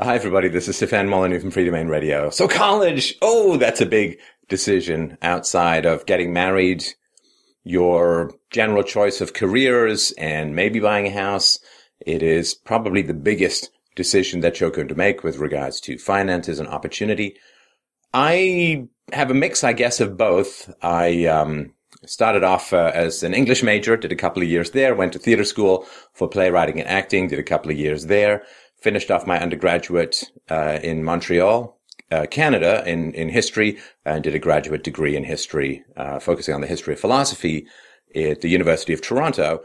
Hi, everybody. This is Stefan Molyneux from Freedomain Radio. So college, oh, that's a big decision outside of getting married, your general choice of careers, and maybe buying a house. It is probably the biggest decision that you're going to make with regards to finances and opportunity. I have a mix, I guess, of both. I um, started off uh, as an English major, did a couple of years there, went to theater school for playwriting and acting, did a couple of years there, finished off my undergraduate uh, in Montreal, uh, Canada, in in history, and did a graduate degree in history, uh, focusing on the history of philosophy at the University of Toronto.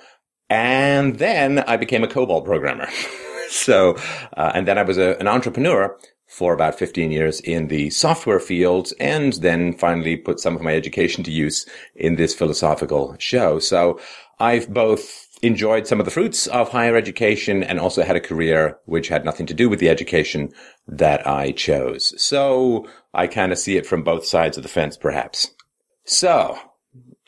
And then I became a COBOL programmer. so, uh, and then I was a, an entrepreneur for about 15 years in the software field and then finally put some of my education to use in this philosophical show. So I've both enjoyed some of the fruits of higher education and also had a career which had nothing to do with the education that I chose. So I kind of see it from both sides of the fence, perhaps. So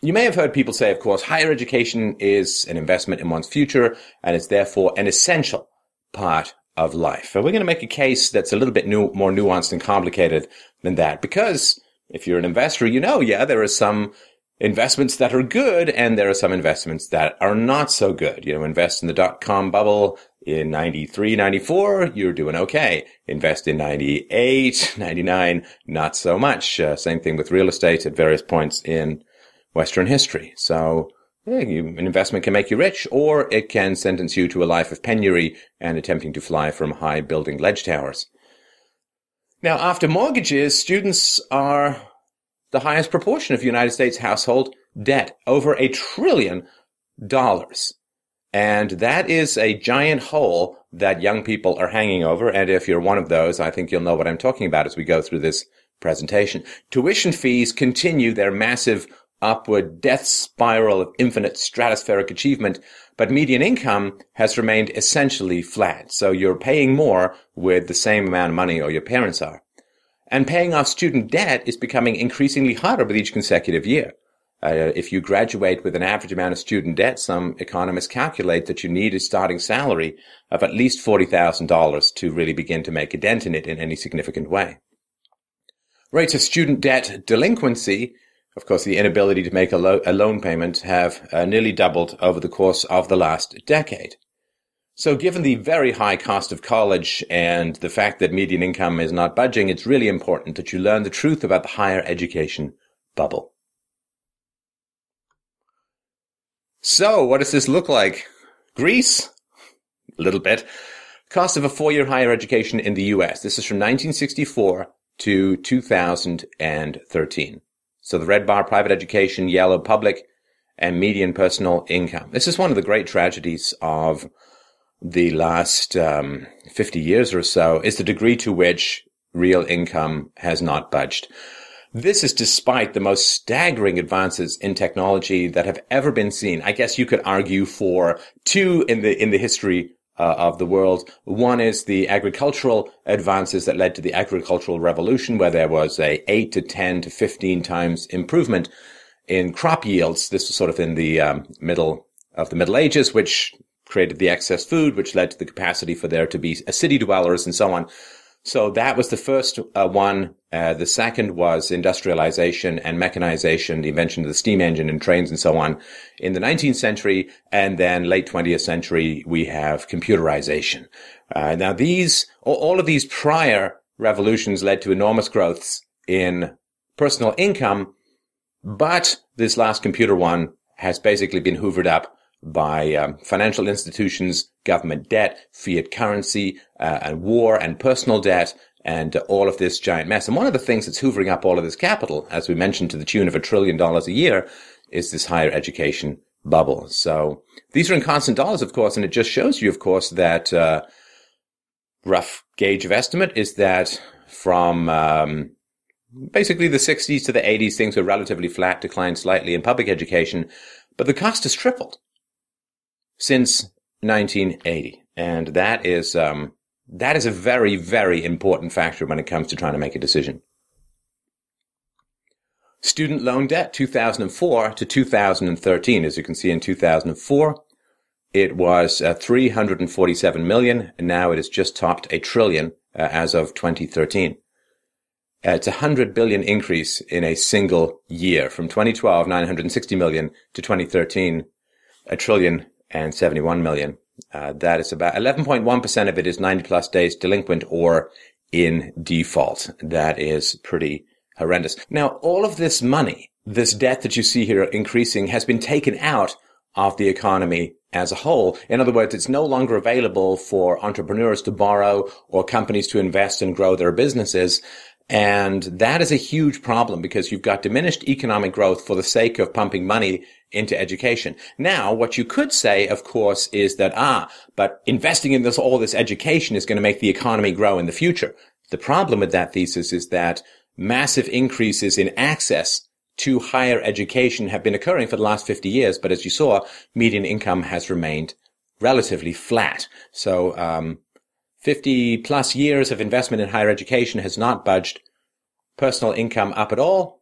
you may have heard people say, of course, higher education is an investment in one's future and it's therefore an essential part of life. And we're going to make a case that's a little bit new, more nuanced and complicated than that because if you're an investor, you know, yeah, there are some investments that are good and there are some investments that are not so good. You know, invest in the dot com bubble in 93, 94, you're doing okay. Invest in 98, 99, not so much. Uh, same thing with real estate at various points in Western history. So yeah, you, an investment can make you rich, or it can sentence you to a life of penury and attempting to fly from high building ledge towers. Now, after mortgages, students are the highest proportion of United States household debt, over a trillion dollars. And that is a giant hole that young people are hanging over. And if you're one of those, I think you'll know what I'm talking about as we go through this presentation. Tuition fees continue their massive upward death spiral of infinite stratospheric achievement, but median income has remained essentially flat. So you're paying more with the same amount of money or your parents are. And paying off student debt is becoming increasingly harder with each consecutive year. Uh, if you graduate with an average amount of student debt, some economists calculate that you need a starting salary of at least $40,000 to really begin to make a dent in it in any significant way. Rates of student debt delinquency of course, the inability to make a, lo- a loan payment have uh, nearly doubled over the course of the last decade. So given the very high cost of college and the fact that median income is not budging, it's really important that you learn the truth about the higher education bubble. So what does this look like? Greece? A little bit. Cost of a four-year higher education in the US. This is from 1964 to 2013. So the red bar, private education, yellow, public, and median personal income. This is one of the great tragedies of the last um, 50 years or so is the degree to which real income has not budged. This is despite the most staggering advances in technology that have ever been seen. I guess you could argue for two in the in the history uh, of the world. One is the agricultural advances that led to the agricultural revolution, where there was a eight to 10 to 15 times improvement in crop yields. This was sort of in the um, middle of the Middle Ages, which created the excess food, which led to the capacity for there to be city dwellers and so on. So that was the first uh, one. Uh, the second was industrialization and mechanization, the invention of the steam engine and trains and so on in the 19th century. And then late 20th century, we have computerization. Uh, now these, all of these prior revolutions led to enormous growths in personal income. But this last computer one has basically been hoovered up by um, financial institutions, government debt, fiat currency, uh, and war and personal debt, and uh, all of this giant mess. And one of the things that's hoovering up all of this capital, as we mentioned, to the tune of a trillion dollars a year, is this higher education bubble. So these are in constant dollars, of course, and it just shows you, of course, that uh, rough gauge of estimate is that from um, basically the 60s to the 80s, things were relatively flat, declined slightly in public education, but the cost has tripled since 1980. And that is, um, that is a very, very important factor when it comes to trying to make a decision. Student loan debt 2004 to 2013. As you can see in 2004, it was uh, 347 million and now it has just topped a trillion uh, as of 2013. Uh, it's a 100 billion increase in a single year from 2012, 960 million to 2013, a trillion and 71 million. Uh, that is about 11.1% of it is 90 plus days delinquent or in default. That is pretty horrendous. Now, all of this money, this debt that you see here increasing has been taken out of the economy as a whole. In other words, it's no longer available for entrepreneurs to borrow or companies to invest and grow their businesses. And that is a huge problem because you've got diminished economic growth for the sake of pumping money into education. Now, what you could say, of course, is that, ah, but investing in this, all this education is going to make the economy grow in the future. The problem with that thesis is that massive increases in access to higher education have been occurring for the last 50 years. But as you saw, median income has remained relatively flat. So, um, 50 plus years of investment in higher education has not budged personal income up at all.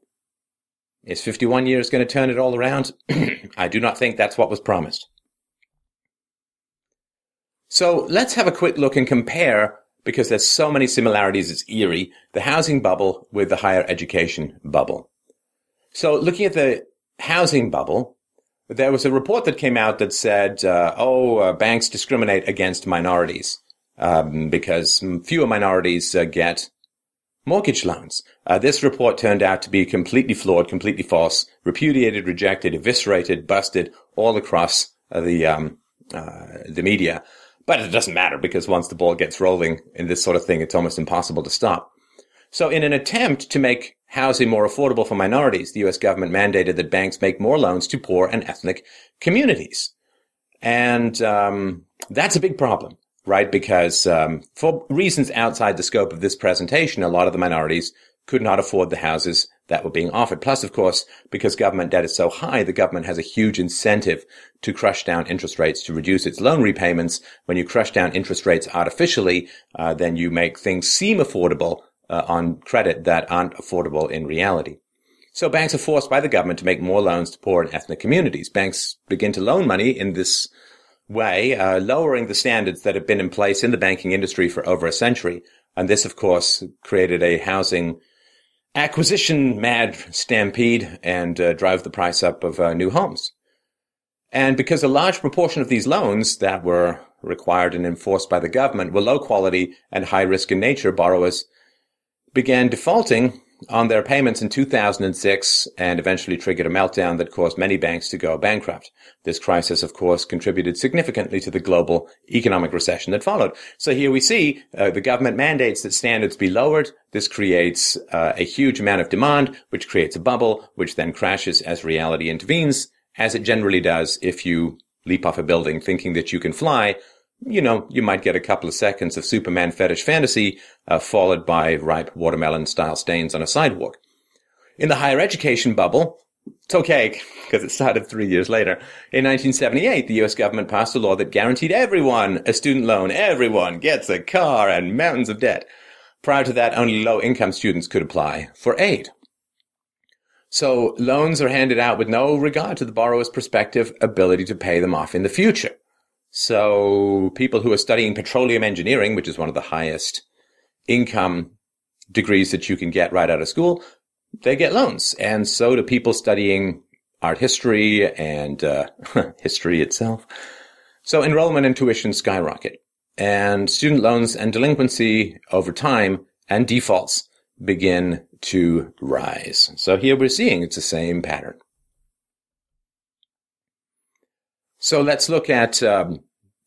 Is 51 years going to turn it all around? I do not think that's what was promised. So let's have a quick look and compare, because there's so many similarities, it's eerie, the housing bubble with the higher education bubble. So looking at the housing bubble, there was a report that came out that said, uh, oh, uh, banks discriminate against minorities um, because fewer minorities uh, get mortgage loans. Uh, this report turned out to be completely flawed, completely false, repudiated, rejected, eviscerated, busted all across uh, the um, uh, the media. But it doesn't matter because once the ball gets rolling in this sort of thing, it's almost impossible to stop. So in an attempt to make housing more affordable for minorities, the U.S. government mandated that banks make more loans to poor and ethnic communities. And um, that's a big problem, right? Because um, for reasons outside the scope of this presentation, a lot of the minorities could not afford the houses that were being offered. Plus, of course, because government debt is so high, the government has a huge incentive to crush down interest rates to reduce its loan repayments. When you crush down interest rates artificially, uh, then you make things seem affordable uh, on credit that aren't affordable in reality. So banks are forced by the government to make more loans to poor and ethnic communities. Banks begin to loan money in this way, uh, lowering the standards that have been in place in the banking industry for over a century. And this, of course, created a housing acquisition mad stampede and uh, drove the price up of uh, new homes. And because a large proportion of these loans that were required and enforced by the government were low quality and high risk in nature, borrowers began defaulting on their payments in 2006 and eventually triggered a meltdown that caused many banks to go bankrupt. This crisis, of course, contributed significantly to the global economic recession that followed. So here we see uh, the government mandates that standards be lowered. This creates uh, a huge amount of demand, which creates a bubble, which then crashes as reality intervenes, as it generally does if you leap off a building thinking that you can fly you know, you might get a couple of seconds of Superman fetish fantasy, uh, followed by ripe watermelon style stains on a sidewalk. In the higher education bubble, it's okay, because it started three years later. In 1978, the US government passed a law that guaranteed everyone a student loan. Everyone gets a car and mountains of debt. Prior to that, only low income students could apply for aid. So loans are handed out with no regard to the borrower's prospective ability to pay them off in the future. So people who are studying petroleum engineering, which is one of the highest income degrees that you can get right out of school, they get loans. And so do people studying art history and uh, history itself. So enrollment and tuition skyrocket. And student loans and delinquency over time and defaults begin to rise. So here we're seeing it's the same pattern. So let's look at um,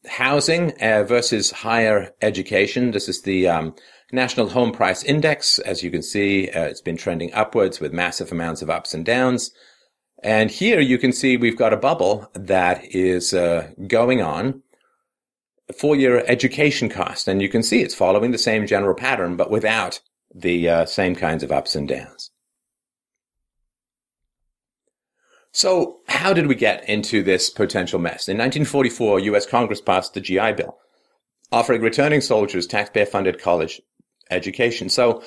housing uh, versus higher education. This is the um, National Home Price Index. As you can see, uh, it's been trending upwards with massive amounts of ups and downs. And here you can see we've got a bubble that is uh, going on for your education cost. And you can see it's following the same general pattern, but without the uh, same kinds of ups and downs. So how did we get into this potential mess? In 1944, U.S. Congress passed the GI Bill, offering returning soldiers taxpayer-funded college education. So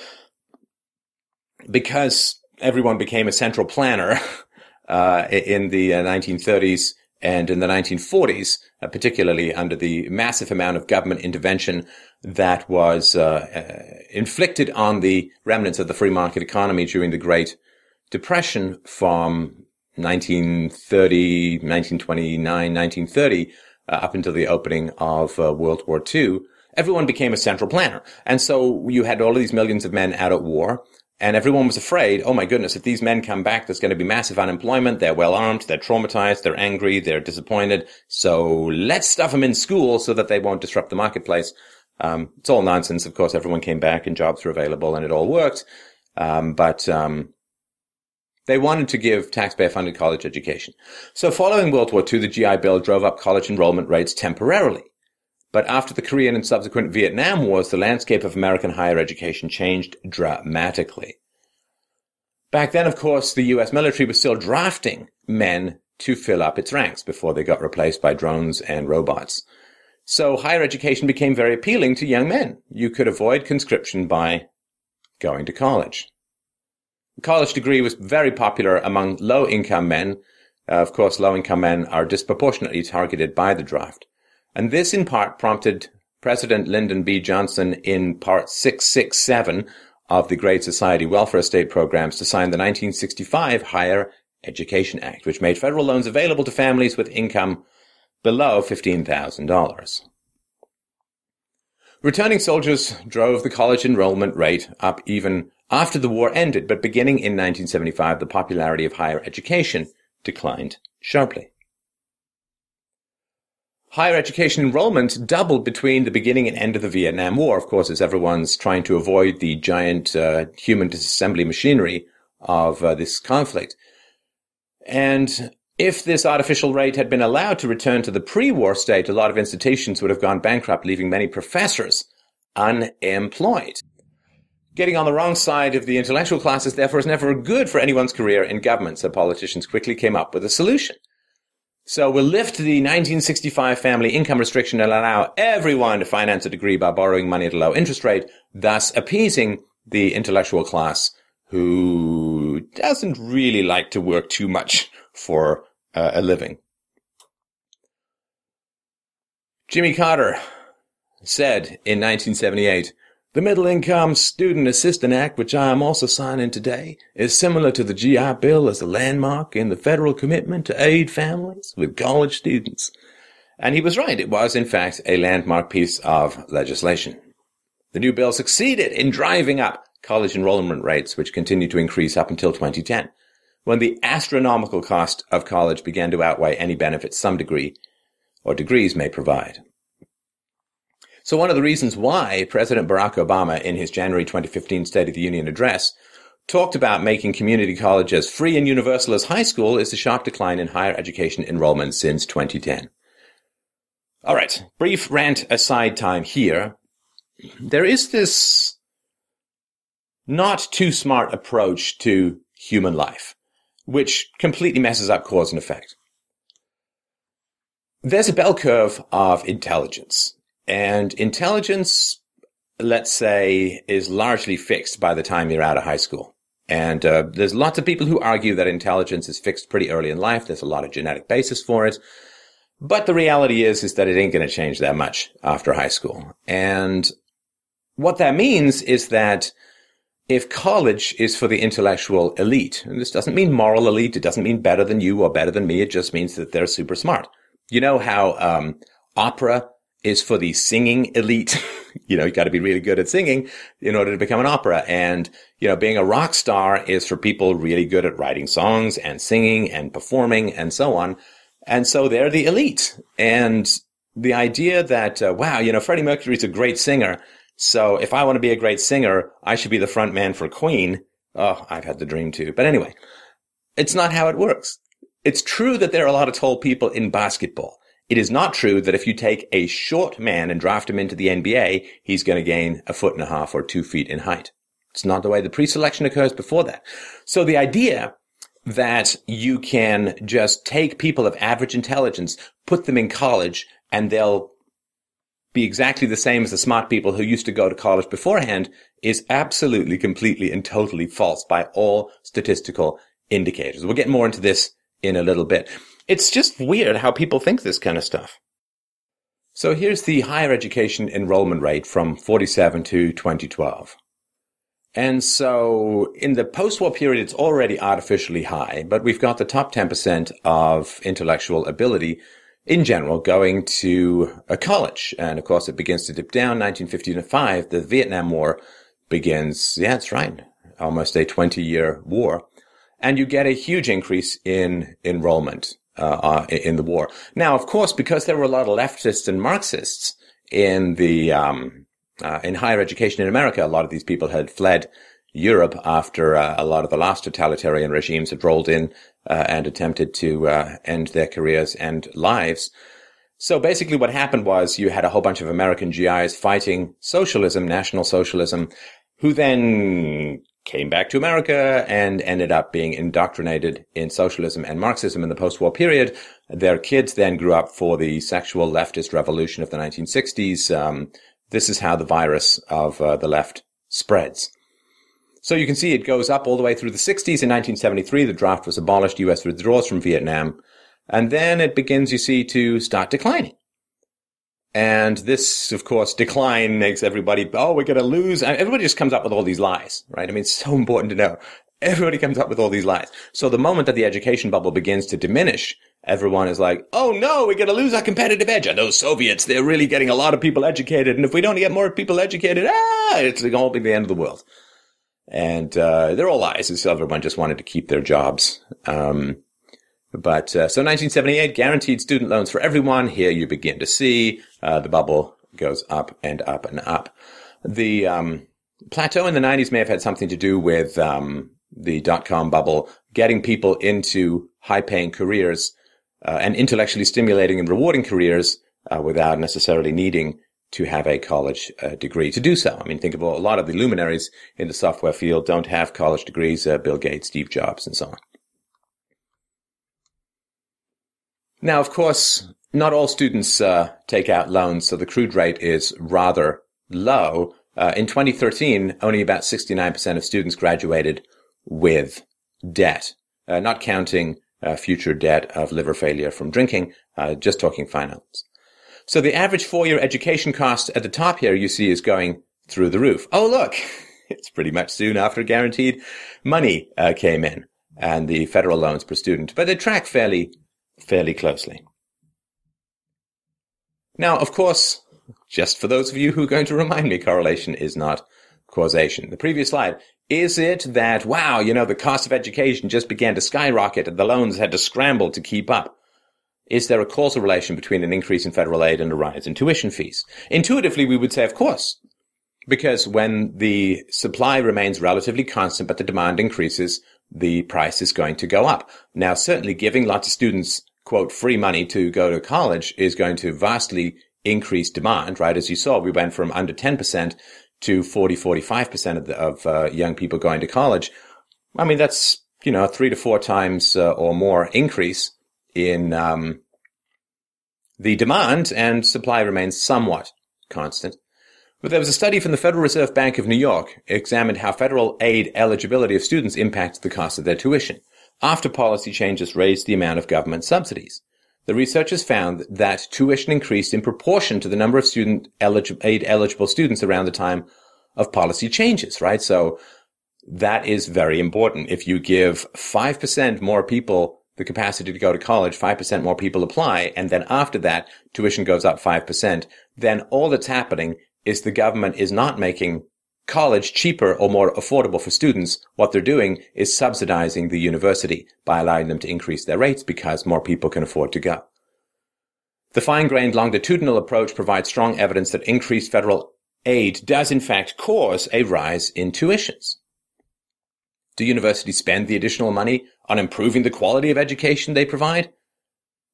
because everyone became a central planner uh, in the 1930s And in the 1940s, uh, particularly under the massive amount of government intervention that was uh, uh, inflicted on the remnants of the free market economy during the Great Depression from 1930, 1929, 1930, uh, up until the opening of uh, World War II, everyone became a central planner. And so you had all of these millions of men out at war. And everyone was afraid, oh my goodness, if these men come back, there's going to be massive unemployment. They're well armed. They're traumatized. They're angry. They're disappointed. So let's stuff them in school so that they won't disrupt the marketplace. Um, it's all nonsense. Of course, everyone came back and jobs were available and it all worked. Um, but, um, they wanted to give taxpayer funded college education. So following World War II, the GI Bill drove up college enrollment rates temporarily. But after the Korean and subsequent Vietnam Wars, the landscape of American higher education changed dramatically. Back then, of course, the US military was still drafting men to fill up its ranks before they got replaced by drones and robots. So higher education became very appealing to young men. You could avoid conscription by going to college. College degree was very popular among low income men. Uh, of course, low income men are disproportionately targeted by the draft. And this in part prompted President Lyndon B. Johnson in part 667 of the Great Society Welfare State Programs to sign the 1965 Higher Education Act, which made federal loans available to families with income below $15,000. Returning soldiers drove the college enrollment rate up even after the war ended, but beginning in 1975, the popularity of higher education declined sharply. Higher education enrollment doubled between the beginning and end of the Vietnam War, of course, as everyone's trying to avoid the giant uh, human disassembly machinery of uh, this conflict. And if this artificial rate had been allowed to return to the pre-war state, a lot of institutions would have gone bankrupt, leaving many professors unemployed. Getting on the wrong side of the intellectual classes, therefore, is never good for anyone's career in government, so politicians quickly came up with a solution. So we'll lift the 1965 family income restriction and allow everyone to finance a degree by borrowing money at a low interest rate, thus appeasing the intellectual class who doesn't really like to work too much for uh, a living. Jimmy Carter said in 1978, the Middle Income Student Assistance Act, which I am also signing today, is similar to the GI Bill as a landmark in the federal commitment to aid families with college students. And he was right. It was, in fact, a landmark piece of legislation. The new bill succeeded in driving up college enrollment rates, which continued to increase up until 2010, when the astronomical cost of college began to outweigh any benefits some degree or degrees may provide. So one of the reasons why President Barack Obama in his January 2015 State of the Union address talked about making community colleges free and universal as high school is the sharp decline in higher education enrollment since 2010. All right, brief rant aside time here. There is this not too smart approach to human life, which completely messes up cause and effect. There's a bell curve of intelligence. And intelligence, let's say, is largely fixed by the time you're out of high school. And uh, there's lots of people who argue that intelligence is fixed pretty early in life. There's a lot of genetic basis for it. But the reality is, is that it ain't going to change that much after high school. And what that means is that if college is for the intellectual elite, and this doesn't mean moral elite, it doesn't mean better than you or better than me, it just means that they're super smart. You know how um, opera is for the singing elite. you know, you got to be really good at singing in order to become an opera. And, you know, being a rock star is for people really good at writing songs and singing and performing and so on. And so they're the elite. And the idea that, uh, wow, you know, Freddie Mercury's a great singer. So if I want to be a great singer, I should be the front man for Queen. Oh, I've had the dream too. But anyway, it's not how it works. It's true that there are a lot of tall people in basketball. It is not true that if you take a short man and draft him into the NBA, he's going to gain a foot and a half or two feet in height. It's not the way the pre-selection occurs before that. So the idea that you can just take people of average intelligence, put them in college, and they'll be exactly the same as the smart people who used to go to college beforehand is absolutely, completely, and totally false by all statistical indicators. We'll get more into this in a little bit. It's just weird how people think this kind of stuff. So here's the higher education enrollment rate from 47 to 2012. And so in the post-war period, it's already artificially high, but we've got the top 10% of intellectual ability in general going to a college. And of course, it begins to dip down. 1955, the Vietnam War begins. Yeah, that's right. Almost a 20 year war. And you get a huge increase in enrollment, uh, uh, in the war. Now, of course, because there were a lot of leftists and Marxists in the, um, uh, in higher education in America, a lot of these people had fled Europe after uh, a lot of the last totalitarian regimes had rolled in uh, and attempted to uh, end their careers and lives. So basically what happened was you had a whole bunch of American GIs fighting socialism, national socialism, who then came back to America and ended up being indoctrinated in socialism and Marxism in the post-war period. Their kids then grew up for the sexual leftist revolution of the 1960s. Um, this is how the virus of uh, the left spreads. So you can see it goes up all the way through the 60s. In 1973, the draft was abolished. US withdraws from Vietnam. And then it begins, you see, to start declining. And this, of course, decline makes everybody, oh, we're going to lose. Everybody just comes up with all these lies, right? I mean, it's so important to know. Everybody comes up with all these lies. So the moment that the education bubble begins to diminish, everyone is like, oh no, we're going to lose our competitive edge. And those Soviets, they're really getting a lot of people educated. And if we don't get more people educated, ah, it's going to be the end of the world. And, uh, they're all lies. So everyone just wanted to keep their jobs. Um, but, uh, so 1978, guaranteed student loans for everyone. Here you begin to see, uh, the bubble goes up and up and up. The, um, plateau in the 90s may have had something to do with, um, the dot com bubble, getting people into high paying careers, uh, and intellectually stimulating and rewarding careers, uh, without necessarily needing to have a college uh, degree to do so. I mean, think of a lot of the luminaries in the software field don't have college degrees, uh, Bill Gates, Steve Jobs, and so on. Now, of course, not all students uh, take out loans, so the crude rate is rather low. Uh, in 2013, only about 69% of students graduated with debt, uh, not counting uh, future debt of liver failure from drinking, uh, just talking finance. So the average four-year education cost at the top here you see is going through the roof. Oh, look, it's pretty much soon after guaranteed money uh, came in and the federal loans per student, but they track fairly, fairly closely. Now, of course, just for those of you who are going to remind me, correlation is not causation. The previous slide. Is it that, wow, you know, the cost of education just began to skyrocket and the loans had to scramble to keep up? Is there a causal relation between an increase in federal aid and a rise in tuition fees? Intuitively, we would say, of course. Because when the supply remains relatively constant, but the demand increases, the price is going to go up. Now, certainly giving lots of students, quote, free money to go to college is going to vastly increase demand, right? As you saw, we went from under 10% to 40, 45% of, the, of uh, young people going to college. I mean, that's, you know, three to four times uh, or more increase in um, the demand and supply remains somewhat constant. But there was a study from the Federal Reserve Bank of New York examined how federal aid eligibility of students impacts the cost of their tuition after policy changes raised the amount of government subsidies. The researchers found that tuition increased in proportion to the number of student aid eligible students around the time of policy changes, right? So that is very important. If you give 5% more people the capacity to go to college, 5% more people apply, and then after that, tuition goes up 5%, then all that's happening is the government is not making college cheaper or more affordable for students, what they're doing is subsidizing the university by allowing them to increase their rates because more people can afford to go. The fine-grained longitudinal approach provides strong evidence that increased federal aid does in fact cause a rise in tuitions. Do universities spend the additional money on improving the quality of education they provide?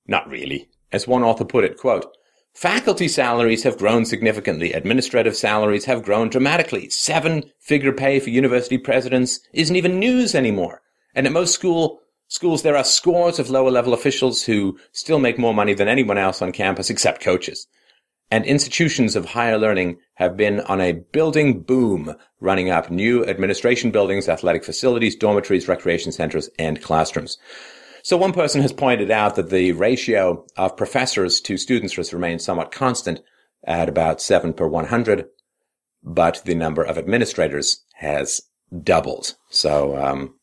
Not really. As one author put it, quote, Faculty salaries have grown significantly. Administrative salaries have grown dramatically. Seven figure pay for university presidents isn't even news anymore. And at most school, schools, there are scores of lower level officials who still make more money than anyone else on campus except coaches. And institutions of higher learning have been on a building boom, running up new administration buildings, athletic facilities, dormitories, recreation centers, and classrooms. So one person has pointed out that the ratio of professors to students has remained somewhat constant at about 7 per 100, but the number of administrators has doubled. So um,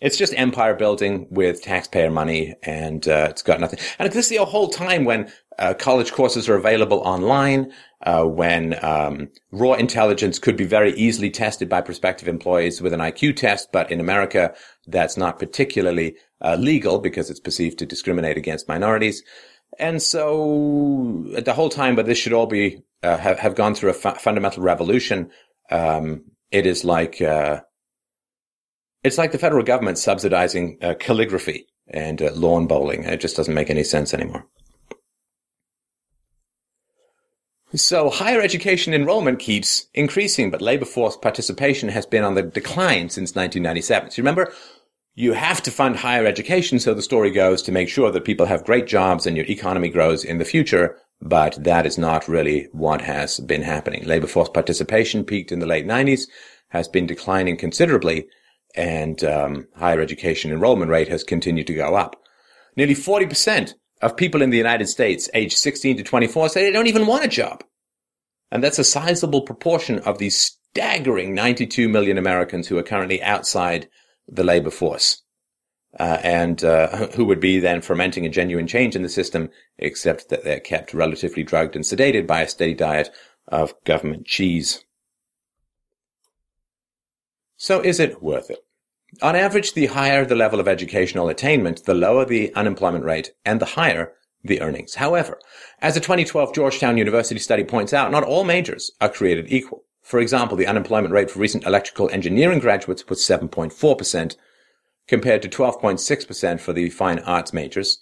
it's just empire building with taxpayer money, and uh, it's got nothing. And this is the whole time when uh, college courses are available online, uh, when um, raw intelligence could be very easily tested by prospective employees with an IQ test, but in America, that's not particularly uh, legal because it's perceived to discriminate against minorities. And so, the whole time, but this should all be uh, have, have gone through a fu- fundamental revolution. Um, it is like uh, it's like the federal government subsidizing uh, calligraphy and uh, lawn bowling. It just doesn't make any sense anymore. So higher education enrollment keeps increasing, but labor force participation has been on the decline since 1997. So you remember, you have to fund higher education, so the story goes, to make sure that people have great jobs and your economy grows in the future. But that is not really what has been happening. Labor force participation peaked in the late 90s, has been declining considerably, and um, higher education enrollment rate has continued to go up. Nearly 40% of people in the United States aged 16 to 24 say they don't even want a job. And that's a sizable proportion of the staggering 92 million Americans who are currently outside the labor force. Uh, and uh, who would be then fermenting a genuine change in the system, except that they're kept relatively drugged and sedated by a steady diet of government cheese. So is it worth it? On average, the higher the level of educational attainment, the lower the unemployment rate and the higher the earnings. However, as a 2012 Georgetown University study points out, not all majors are created equal. For example, the unemployment rate for recent electrical engineering graduates was 7.4%, compared to 12.6% for the fine arts majors,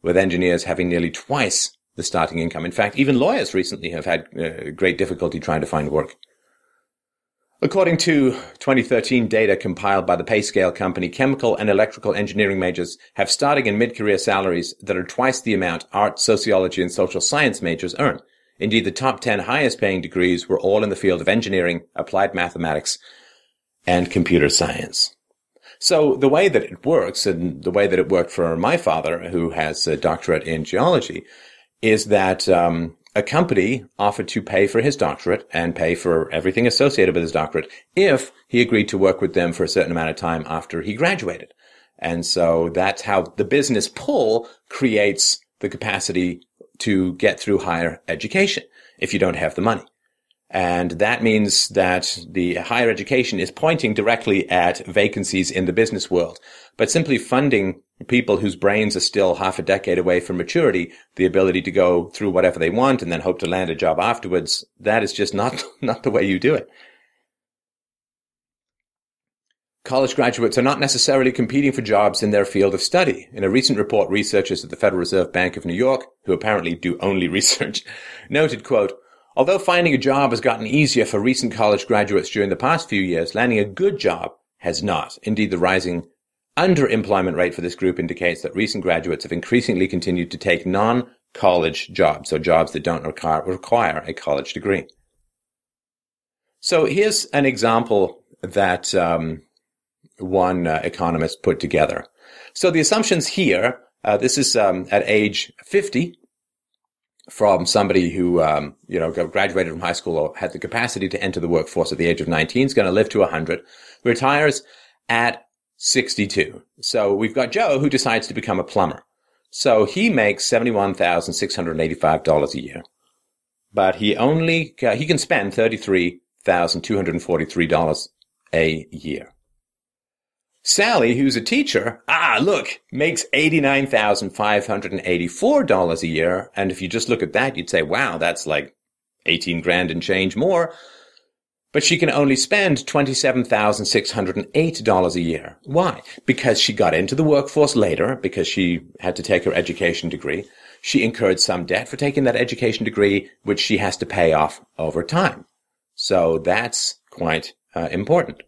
with engineers having nearly twice the starting income. In fact, even lawyers recently have had uh, great difficulty trying to find work. According to 2013 data compiled by the PayScale company, chemical and electrical engineering majors have starting and mid-career salaries that are twice the amount art, sociology, and social science majors earn. Indeed, the top 10 highest paying degrees were all in the field of engineering, applied mathematics, and computer science. So the way that it works, and the way that it worked for my father, who has a doctorate in geology, is that um, a company offered to pay for his doctorate and pay for everything associated with his doctorate if he agreed to work with them for a certain amount of time after he graduated. And so that's how the business pull creates the capacity to get through higher education if you don't have the money. And that means that the higher education is pointing directly at vacancies in the business world. But simply funding people whose brains are still half a decade away from maturity, the ability to go through whatever they want and then hope to land a job afterwards, that is just not, not the way you do it. College graduates are not necessarily competing for jobs in their field of study. In a recent report, researchers at the Federal Reserve Bank of New York, who apparently do only research, noted, quote, Although finding a job has gotten easier for recent college graduates during the past few years, landing a good job has not. Indeed, the rising underemployment rate for this group indicates that recent graduates have increasingly continued to take non-college jobs, so jobs that don't require, a college degree. So here's an example that um, one uh, economist put together. So the assumptions here, uh, this is um, at age 50, from somebody who, um, you know, graduated from high school or had the capacity to enter the workforce at the age of 19 is going to live to 100, retires at 62. So we've got Joe who decides to become a plumber. So he makes $71,685 a year, but he only, uh, he can spend $33,243 a year. Sally, who's a teacher, ah, look, makes $89,584 a year. And if you just look at that, you'd say, wow, that's like 18 grand and change more. But she can only spend $27,608 a year. Why? Because she got into the workforce later, because she had to take her education degree. She incurred some debt for taking that education degree, which she has to pay off over time. So that's quite uh, important.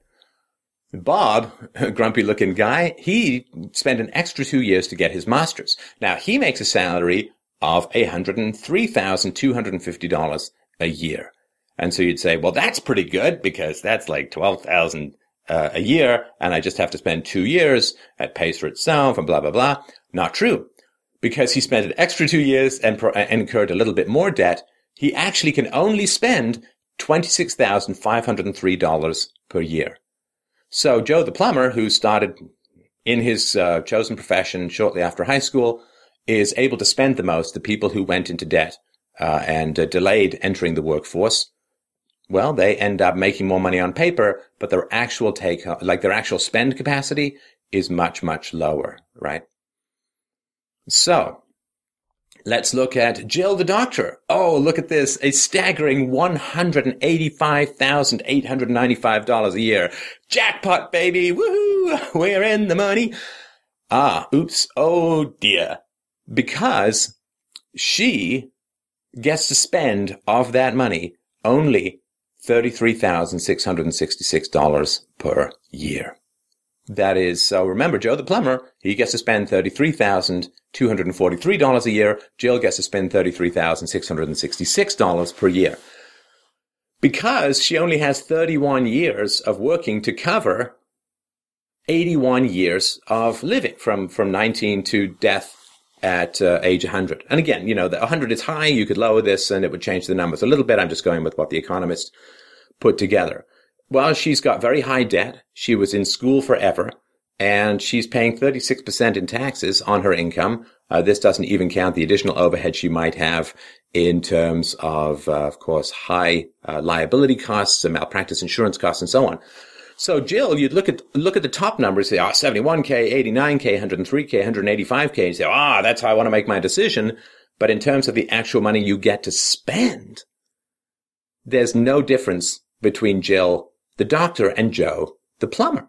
Bob, a grumpy looking guy, he spent an extra two years to get his master's. Now he makes a salary of $103,250 a year. And so you'd say, well, that's pretty good because that's like 12,000 uh, a year and I just have to spend two years. It pays for itself and blah, blah, blah. Not true. Because he spent an extra two years and, pro- and incurred a little bit more debt, he actually can only spend $26,503 per year. So Joe the plumber, who started in his uh, chosen profession shortly after high school, is able to spend the most. The people who went into debt uh, and uh, delayed entering the workforce well, they end up making more money on paper, but their actual take, like their actual spend capacity is much, much lower, right? So let's look at Jill the doctor. Oh, look at this. A staggering $185,895 a year. Jackpot, baby. Woohoo. We're in the money. Ah, oops. Oh dear. Because she gets to spend of that money only $33,666 per year. That is, so remember, Joe the plumber, he gets to spend $33,243 a year. Jill gets to spend $33,666 per year. Because she only has 31 years of working to cover 81 years of living from, from 19 to death at uh, age 100. And again, you know, the 100 is high. You could lower this and it would change the numbers a little bit. I'm just going with what the economist put together. Well, she's got very high debt. She was in school forever and she's paying 36% in taxes on her income. Uh, this doesn't even count the additional overhead she might have in terms of, uh, of course, high uh, liability costs and malpractice insurance costs and so on. So Jill, you'd look at look at the top numbers, say, ah, oh, 71k, 89k, 103k, 185k, and say, ah, oh, that's how I want to make my decision. But in terms of the actual money you get to spend, there's no difference between Jill, the doctor, and Joe, the plumber.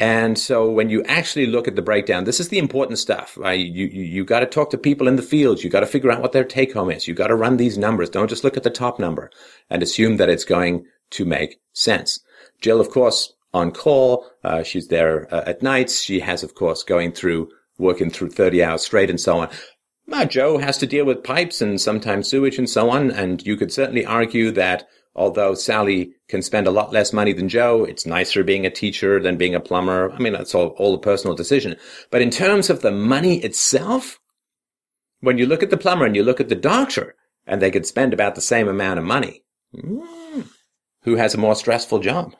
And so when you actually look at the breakdown, this is the important stuff. Right? You, you, you got to talk to people in the fields. You got to figure out what their take home is. You got to run these numbers. Don't just look at the top number and assume that it's going to make sense. Jill, of course, on call. Uh, she's there uh, at nights. She has, of course, going through, working through 30 hours straight and so on. Well, Joe has to deal with pipes and sometimes sewage and so on. And you could certainly argue that although Sally can spend a lot less money than Joe, it's nicer being a teacher than being a plumber. I mean, that's all, all a personal decision. But in terms of the money itself, when you look at the plumber and you look at the doctor, and they could spend about the same amount of money, hmm, who has a more stressful job?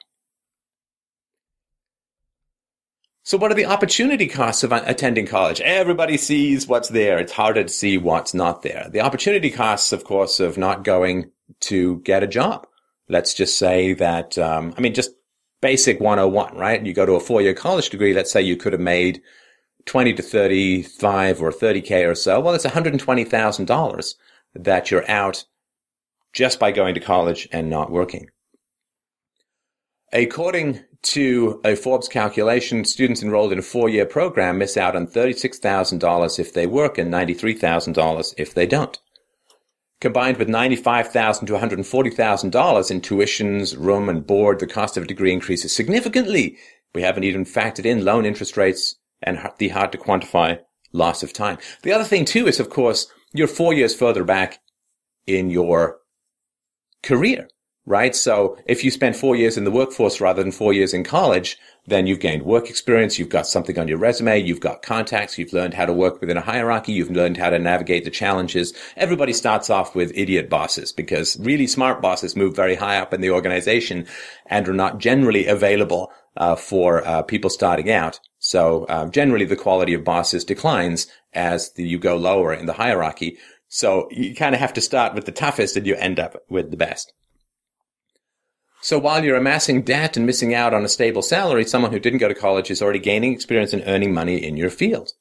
So what are the opportunity costs of attending college? Everybody sees what's there. It's harder to see what's not there. The opportunity costs, of course, of not going to get a job. Let's just say that, um, I mean, just basic 101, right? You go to a four year college degree. Let's say you could have made 20 to 35 or 30K or so. Well, it's $120,000 that you're out just by going to college and not working. According to a Forbes calculation, students enrolled in a four-year program miss out on $36,000 if they work and $93,000 if they don't. Combined with 95,000 to $140,000 in tuitions, room and board, the cost of a degree increases significantly. We haven't even factored in loan interest rates and the hard to quantify loss of time. The other thing too is, of course, you're four years further back in your career right? So if you spend four years in the workforce rather than four years in college, then you've gained work experience. You've got something on your resume. You've got contacts. You've learned how to work within a hierarchy. You've learned how to navigate the challenges. Everybody starts off with idiot bosses because really smart bosses move very high up in the organization and are not generally available uh, for uh, people starting out. So um, generally, the quality of bosses declines as the, you go lower in the hierarchy. So you kind of have to start with the toughest and you end up with the best. So while you're amassing debt and missing out on a stable salary, someone who didn't go to college is already gaining experience and earning money in your field.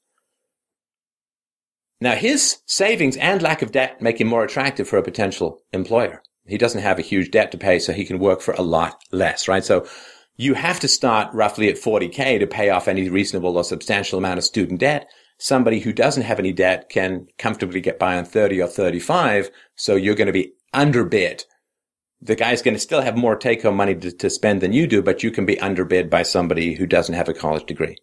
Now his savings and lack of debt make him more attractive for a potential employer. He doesn't have a huge debt to pay, so he can work for a lot less, right? So you have to start roughly at 40k to pay off any reasonable or substantial amount of student debt. Somebody who doesn't have any debt can comfortably get by on 30 or 35. So you're going to be underbid the guy's going to still have more take home money to, to, spend than you do, but you can be underbid by somebody who doesn't have a college degree.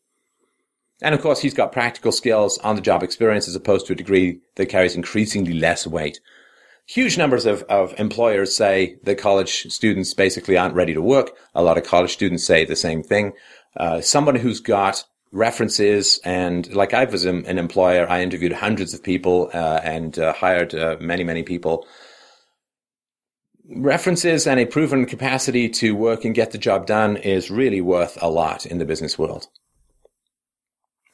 And of course, he's got practical skills on the job experience as opposed to a degree that carries increasingly less weight. huge numbers of, of employers say that college students basically aren't ready to work. A lot of college students say the same thing. Uh, someone who's got references and like I was an, employer, I interviewed hundreds of people uh, and uh, hired uh, many, many people. References and a proven capacity to work and get the job done is really worth a lot in the business world.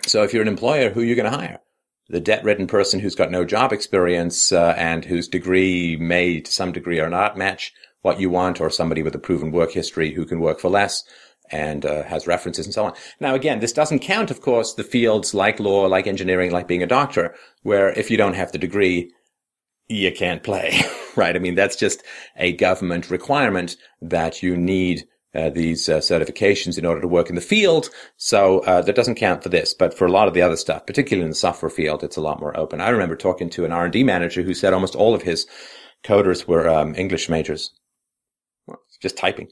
So if you're an employer, who are you going to hire? The debt-ridden person who's got no job experience uh, and whose degree may, to some degree, or not match what you want, or somebody with a proven work history who can work for less and uh, has references and so on. Now, again, this doesn't count, of course, the fields like law, like engineering, like being a doctor, where if you don't have the degree, you can't play, right? I mean, that's just a government requirement that you need uh, these uh, certifications in order to work in the field. So uh, that doesn't count for this, but for a lot of the other stuff, particularly in the software field, it's a lot more open. I remember talking to an R&D manager who said almost all of his coders were um, English majors, well, just typing.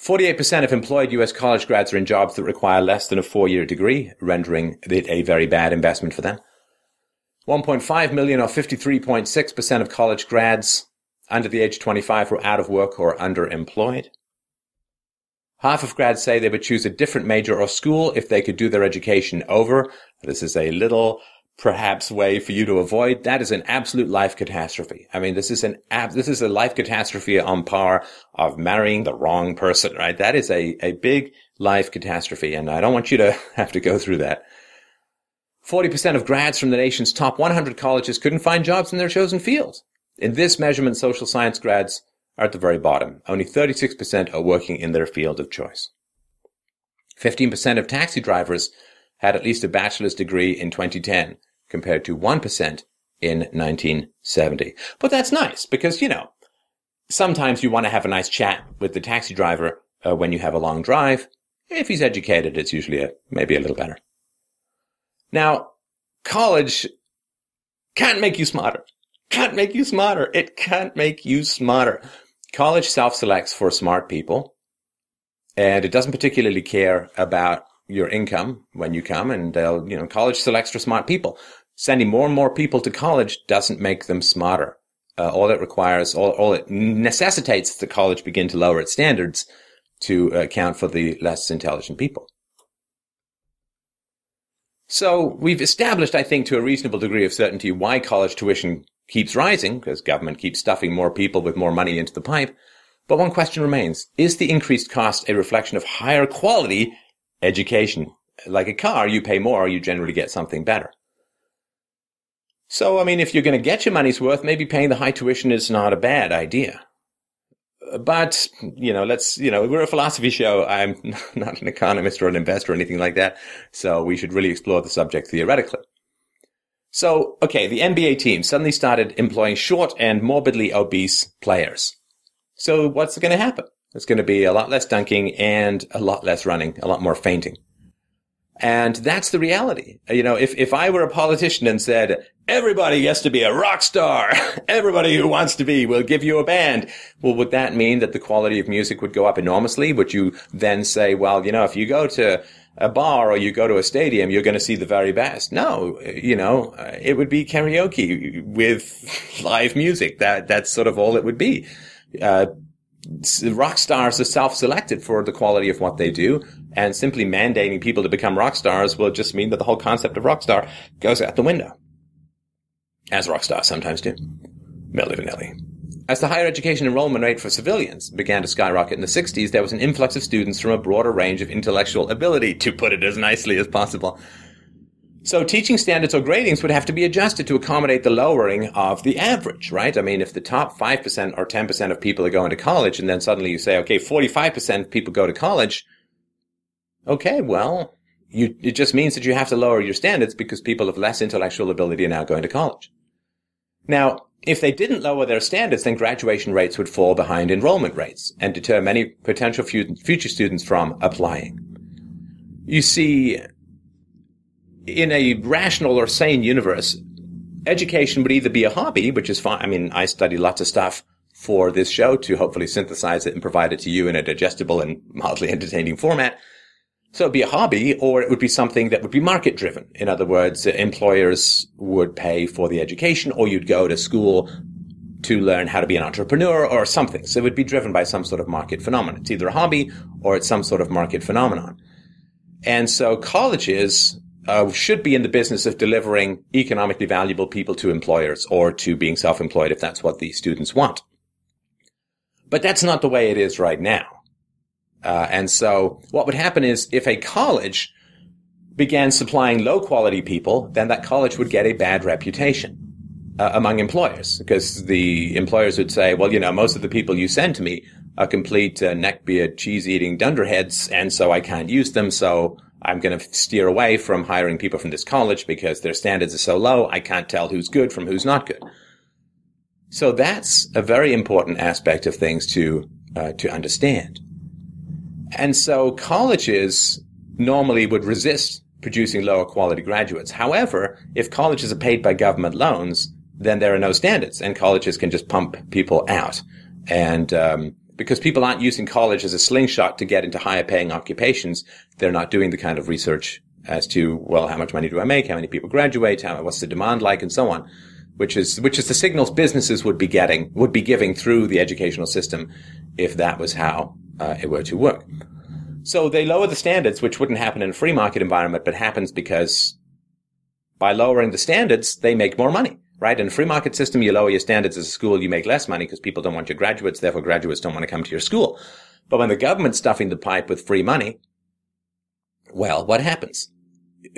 48% of employed US college grads are in jobs that require less than a four-year degree, rendering it a very bad investment for them. 1.5 million or 53.6% of college grads under the age of 25 were out of work or underemployed. Half of grads say they would choose a different major or school if they could do their education over. This is a little perhaps way for you to avoid. That is an absolute life catastrophe. I mean, this is an ab- this is a life catastrophe on par of marrying the wrong person, right? That is a, a big life catastrophe. And I don't want you to have to go through that. 40% of grads from the nation's top 100 colleges couldn't find jobs in their chosen fields. In this measurement, social science grads are at the very bottom. Only 36% are working in their field of choice. 15% of taxi drivers had at least a bachelor's degree in 2010 compared to 1% in 1970. But that's nice because, you know, sometimes you want to have a nice chat with the taxi driver uh, when you have a long drive. If he's educated, it's usually a, maybe a little better. Now, college can't make you smarter can't make you smarter. It can't make you smarter. College self-selects for smart people and it doesn't particularly care about your income when you come and they'll, you know, college selects for smart people. Sending more and more people to college doesn't make them smarter. Uh, all it requires, all, all it necessitates is that college begin to lower its standards to account for the less intelligent people. So we've established, I think, to a reasonable degree of certainty why college tuition keeps rising because government keeps stuffing more people with more money into the pipe. But one question remains. Is the increased cost a reflection of higher quality education? Like a car, you pay more, you generally get something better. So, I mean, if you're going to get your money's worth, maybe paying the high tuition is not a bad idea. But, you know, let's, you know, we're a philosophy show. I'm not an economist or an investor or anything like that. So we should really explore the subject theoretically. So, okay, the NBA team suddenly started employing short and morbidly obese players. So what's going to happen? It's going to be a lot less dunking and a lot less running, a lot more fainting. And that's the reality. You know, if, if I were a politician and said, everybody gets to be a rock star, everybody who wants to be will give you a band, well, would that mean that the quality of music would go up enormously? Would you then say, well, you know, if you go to a bar or you go to a stadium, you're going to see the very best. No, you know, it would be karaoke with live music. That, that's sort of all it would be. Uh, rock stars are self-selected for the quality of what they do, and simply mandating people to become rock stars will just mean that the whole concept of rock star goes out the window. As rock stars sometimes do. Milli Vanilli. As the higher education enrollment rate for civilians began to skyrocket in the 60s, there was an influx of students from a broader range of intellectual ability, to put it as nicely as possible. So teaching standards or gradings would have to be adjusted to accommodate the lowering of the average, right? I mean, if the top 5% or 10% of people are going to college and then suddenly you say, okay, 45% of people go to college. Okay, well, you, it just means that you have to lower your standards because people of less intellectual ability are now going to college. Now, if they didn't lower their standards, then graduation rates would fall behind enrollment rates and deter many potential future students from applying. You see, in a rational or sane universe, education would either be a hobby, which is fine. I mean, I study lots of stuff for this show to hopefully synthesize it and provide it to you in a digestible and mildly entertaining format. So it'd be a hobby or it would be something that would be market driven. In other words, employers would pay for the education or you'd go to school to learn how to be an entrepreneur or something. So it would be driven by some sort of market phenomenon. It's either a hobby or it's some sort of market phenomenon. And so colleges uh, should be in the business of delivering economically valuable people to employers or to being self-employed if that's what the students want. But that's not the way it is right now. Uh, and so what would happen is if a college began supplying low quality people, then that college would get a bad reputation uh, among employers because the employers would say, well, you know, most of the people you send to me are complete uh, neckbeard, cheese eating dunderheads, and so I can't use them. So I'm going to steer away from hiring people from this college because their standards are so low. I can't tell who's good from who's not good. So that's a very important aspect of things to uh, to understand. And so colleges normally would resist producing lower quality graduates. However, if colleges are paid by government loans, then there are no standards and colleges can just pump people out. And, um, because people aren't using college as a slingshot to get into higher paying occupations, they're not doing the kind of research as to, well, how much money do I make? How many people graduate? How, what's the demand like? And so on. Which is, which is the signals businesses would be getting, would be giving through the educational system if that was how uh, it were to work. So they lower the standards, which wouldn't happen in a free market environment, but happens because by lowering the standards, they make more money right? In a free market system, you lower your standards as a school, you make less money because people don't want your graduates, therefore graduates don't want to come to your school. But when the government's stuffing the pipe with free money, well, what happens?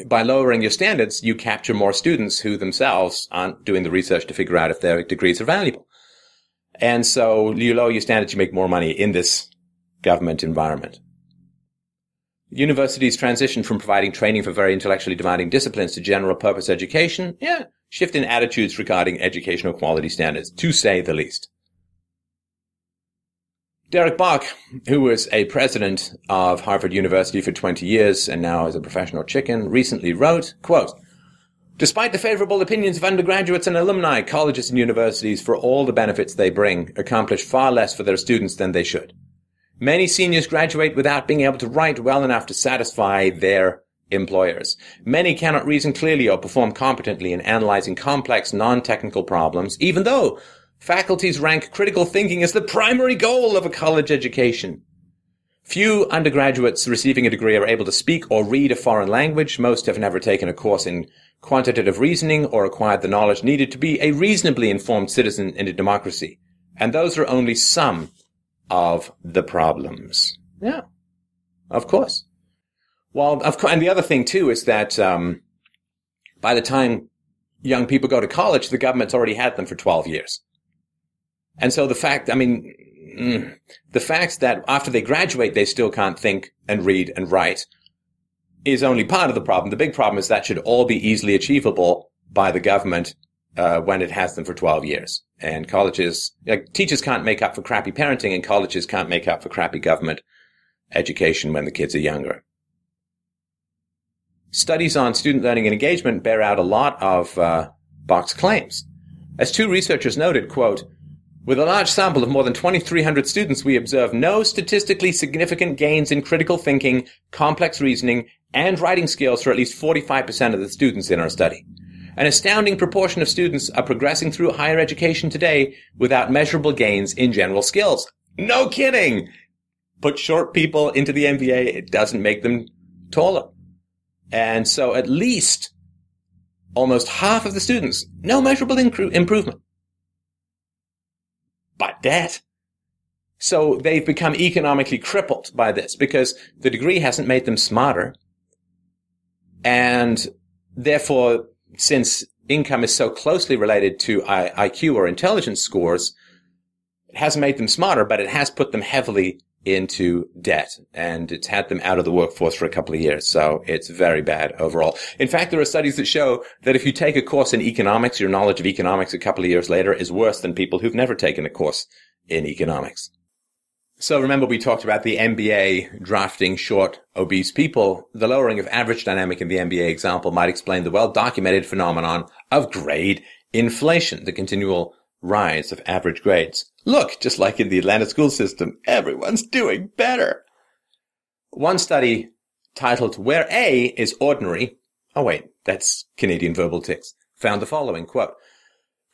By lowering your standards, you capture more students who themselves aren't doing the research to figure out if their degrees are valuable. And so you lower your standards, you make more money in this government environment. Universities transition from providing training for very intellectually demanding disciplines to general purpose education. Yeah, shift in attitudes regarding educational quality standards, to say the least. Derek Bok, who was a president of Harvard University for 20 years and now is a professional chicken, recently wrote, quote, Despite the favorable opinions of undergraduates and alumni, colleges and universities, for all the benefits they bring, accomplish far less for their students than they should. Many seniors graduate without being able to write well enough to satisfy their employers. Many cannot reason clearly or perform competently in analyzing complex, non-technical problems, even though faculties rank critical thinking as the primary goal of a college education. Few undergraduates receiving a degree are able to speak or read a foreign language. Most have never taken a course in quantitative reasoning or acquired the knowledge needed to be a reasonably informed citizen in a democracy. And those are only some of the problems. Yeah, of course. Well, of course, and the other thing too is that um, by the time young people go to college, the government's already had them for 12 years. And so the fact, I mean, mm, the fact that after they graduate, they still can't think and read and write is only part of the problem. The big problem is that should all be easily achievable by the government uh, when it has them for 12 years. And colleges, like, teachers can't make up for crappy parenting and colleges can't make up for crappy government education when the kids are younger. Studies on student learning and engagement bear out a lot of uh, Bok's claims. As two researchers noted, quote, with a large sample of more than 2,300 students, we observe no statistically significant gains in critical thinking, complex reasoning, and writing skills for at least 45% of the students in our study. An astounding proportion of students are progressing through higher education today without measurable gains in general skills. No kidding! Put short people into the NBA, it doesn't make them taller. And so at least almost half of the students, no measurable improvement. But debt. So they've become economically crippled by this because the degree hasn't made them smarter. And therefore, since income is so closely related to IQ or intelligence scores, it hasn't made them smarter, but it has put them heavily into debt and it's had them out of the workforce for a couple of years. So it's very bad overall. In fact, there are studies that show that if you take a course in economics, your knowledge of economics a couple of years later is worse than people who've never taken a course in economics. So remember we talked about the NBA drafting short, obese people. The lowering of average dynamic in the NBA example might explain the well-documented phenomenon of grade inflation, the continual rise of average grades. Look, just like in the Atlanta school system, everyone's doing better. One study titled Where A is Ordinary. Oh wait, that's Canadian verbal tics. Found the following quote.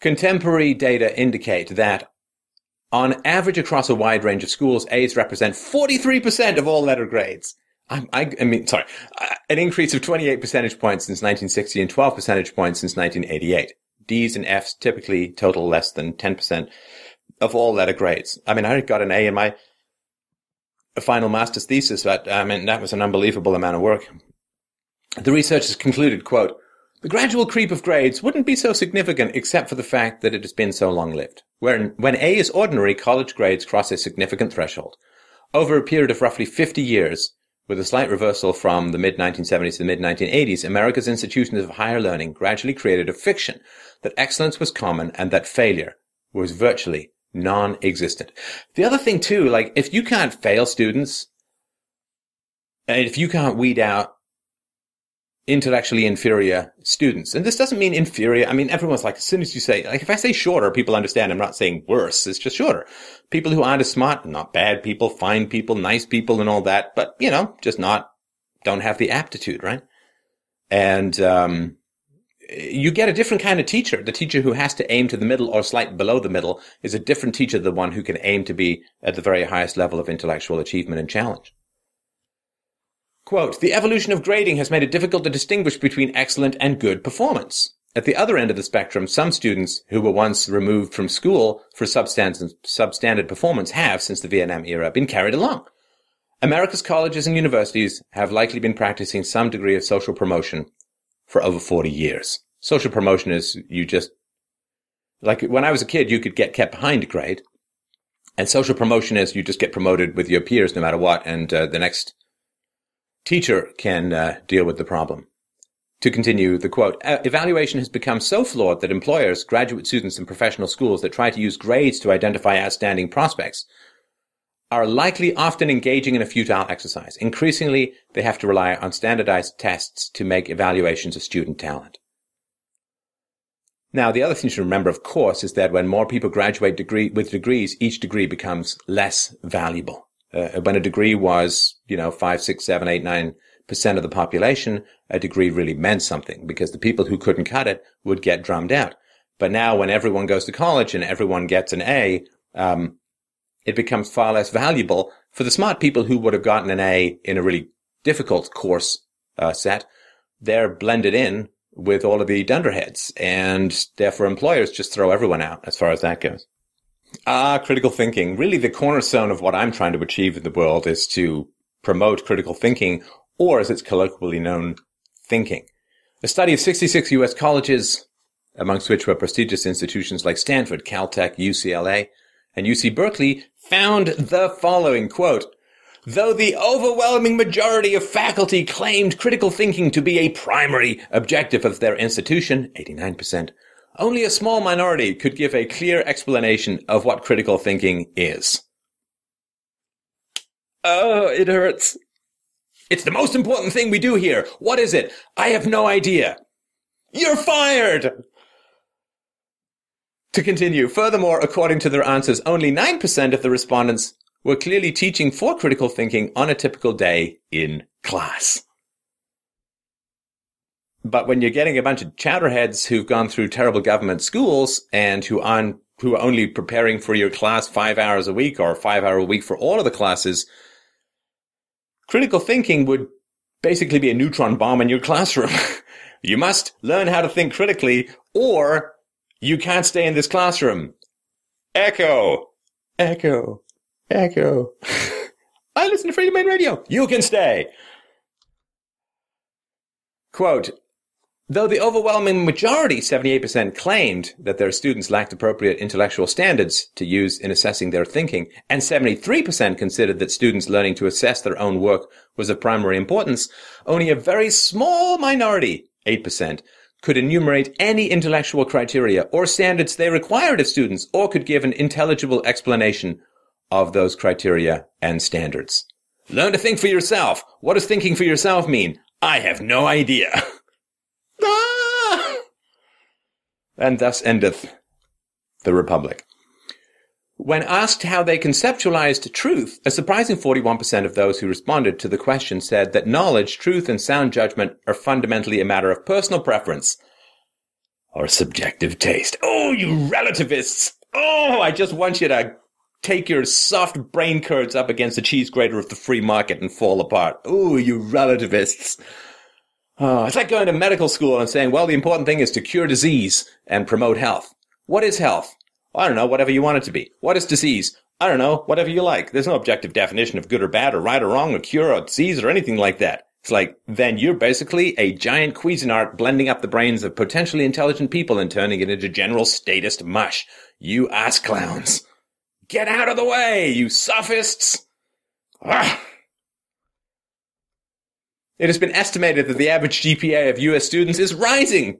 Contemporary data indicate that on average across a wide range of schools, A's represent 43% of all letter grades. I, I, I mean, sorry, uh, an increase of 28 percentage points since 1960 and 12 percentage points since 1988. D's and F's typically total less than 10% of all letter grades. I mean, I got an A in my final master's thesis, but I mean, that was an unbelievable amount of work. The researchers concluded, quote, the gradual creep of grades wouldn't be so significant except for the fact that it has been so long-lived. When, when A is ordinary, college grades cross a significant threshold. Over a period of roughly 50 years, with a slight reversal from the mid-1970s to the mid-1980s, America's institutions of higher learning gradually created a fiction that excellence was common and that failure was virtually non-existent. The other thing too, like if you can't fail students, and if you can't weed out intellectually inferior students. And this doesn't mean inferior. I mean, everyone's like, as soon as you say, like, if I say shorter, people understand I'm not saying worse. It's just shorter. People who aren't as smart, not bad people, fine people, nice people and all that, but, you know, just not, don't have the aptitude, right? And, um, you get a different kind of teacher. The teacher who has to aim to the middle or slight below the middle is a different teacher than one who can aim to be at the very highest level of intellectual achievement and challenge. Quote, the evolution of grading has made it difficult to distinguish between excellent and good performance. At the other end of the spectrum, some students who were once removed from school for substandard performance have, since the Vietnam era, been carried along. America's colleges and universities have likely been practicing some degree of social promotion for over 40 years. Social promotion is you just, like when I was a kid, you could get kept behind a grade. And social promotion is you just get promoted with your peers no matter what. And uh, the next teacher can uh, deal with the problem. To continue the quote, evaluation has become so flawed that employers, graduate students, and professional schools that try to use grades to identify outstanding prospects are likely often engaging in a futile exercise. Increasingly, they have to rely on standardized tests to make evaluations of student talent. Now, the other thing to remember, of course, is that when more people graduate degree, with degrees, each degree becomes less valuable. Uh, when a degree was, you know, five, six, seven, eight, nine percent of the population, a degree really meant something because the people who couldn't cut it would get drummed out. But now when everyone goes to college and everyone gets an A, um, it becomes far less valuable for the smart people who would have gotten an A in a really difficult course uh, set. They're blended in with all of the dunderheads and therefore employers just throw everyone out as far as that goes. Ah, critical thinking. Really, the cornerstone of what I'm trying to achieve in the world is to promote critical thinking, or as it's colloquially known, thinking. A study of 66 U.S. colleges, amongst which were prestigious institutions like Stanford, Caltech, UCLA, and UC Berkeley, found the following quote. Though the overwhelming majority of faculty claimed critical thinking to be a primary objective of their institution, 89%, only a small minority could give a clear explanation of what critical thinking is. Oh, it hurts. It's the most important thing we do here. What is it? I have no idea. You're fired! To continue, furthermore, according to their answers, only 9% of the respondents were clearly teaching for critical thinking on a typical day in class. But when you're getting a bunch of chowderheads who've gone through terrible government schools and who aren't, who are only preparing for your class five hours a week or five hour a week for all of the classes, critical thinking would basically be a neutron bomb in your classroom. you must learn how to think critically or you can't stay in this classroom. Echo, echo, echo. I listen to Freedomain Radio. You can stay. Quote, Though the overwhelming majority, 78%, claimed that their students lacked appropriate intellectual standards to use in assessing their thinking, and 73% considered that students learning to assess their own work was of primary importance, only a very small minority, 8%, could enumerate any intellectual criteria or standards they required of students or could give an intelligible explanation of those criteria and standards. Learn to think for yourself. What does thinking for yourself mean? I have no idea. And thus endeth the Republic. When asked how they conceptualized truth, a surprising 41% of those who responded to the question said that knowledge, truth, and sound judgment are fundamentally a matter of personal preference or subjective taste. Oh, you relativists! Oh, I just want you to take your soft brain curds up against the cheese grater of the free market and fall apart. Oh, you relativists! Oh, it's like going to medical school and saying, well, the important thing is to cure disease and promote health. What is health? I don't know, whatever you want it to be. What is disease? I don't know, whatever you like. There's no objective definition of good or bad or right or wrong or cure or disease or anything like that. It's like, then you're basically a giant Cuisinart blending up the brains of potentially intelligent people and turning it into general statist mush. You ass clowns. Get out of the way, you sophists! Ah. It has been estimated that the average GPA of US students is rising